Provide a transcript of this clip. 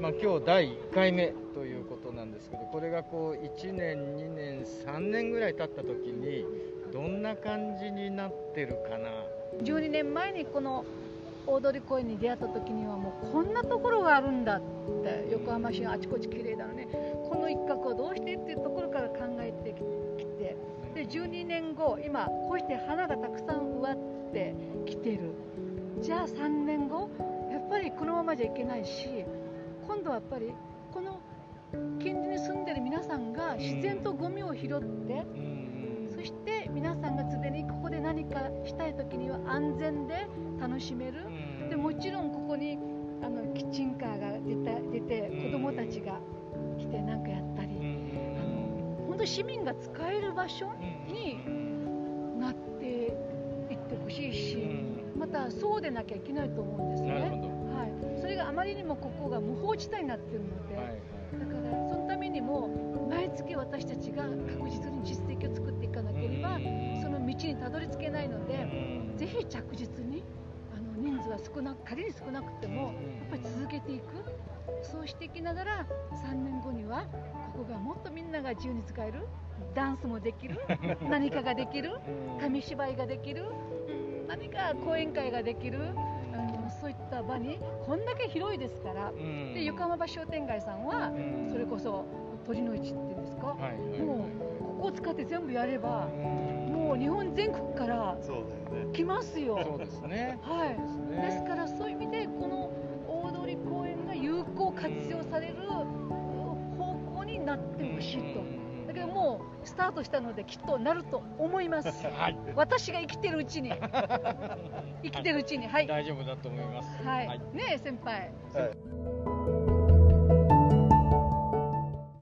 ま今日第1回目ということなんですけどこれがこう1年2年3年ぐらい経った時にどんな感じになってるかな？12年前にこの大通公園に出会った時にはもうこんなところがあるんだって横浜市があちこち綺麗だのね。この一角はどうしてっていうところから考えてきてで12年後今こうして花がたくさん植わってきてる。じゃあ3年後やっぱりこのままじゃいけないし今度はやっぱりこの近所に住んでる皆さんが自然とゴミを拾って、そして皆さんが常にここで何かしたい時には安全で楽しめる、でもちろんここにあのキッチンカーが出た出て子供たちが来て何かやったり、あの本当市民が使える場所になっていってほしいし、またそうでなきゃいけないと思うんですね。りにもここが無法地帯になってるので、はいはい、だからそのためにも毎月私たちが確実に実績を作っていかなければ、その道にたどり着けないので、ぜひ着実に人数は少な仮に少なくてもやっぱり続けていく。そうしていきながら3年後にはここがもっとみんなが自由に使える。ダンスもできる。何かができる。紙芝居ができる。何か講演会ができる。あのそういった場にこんだけ広いですからで横浜橋商店街さんはそれこそ鳥の市っていうんですか、もうここを使って全部やればもう日本全国から来ますよ。そうですね。はい。ですからそういう意味でこの大通公園が有効活用される方向になってほしいと。だけどもうスタートしたのできっとなると思います。はい。私が生きてるうちに 生きてるうちにはい。大丈夫だと思います。はい。はい、ね先輩。はい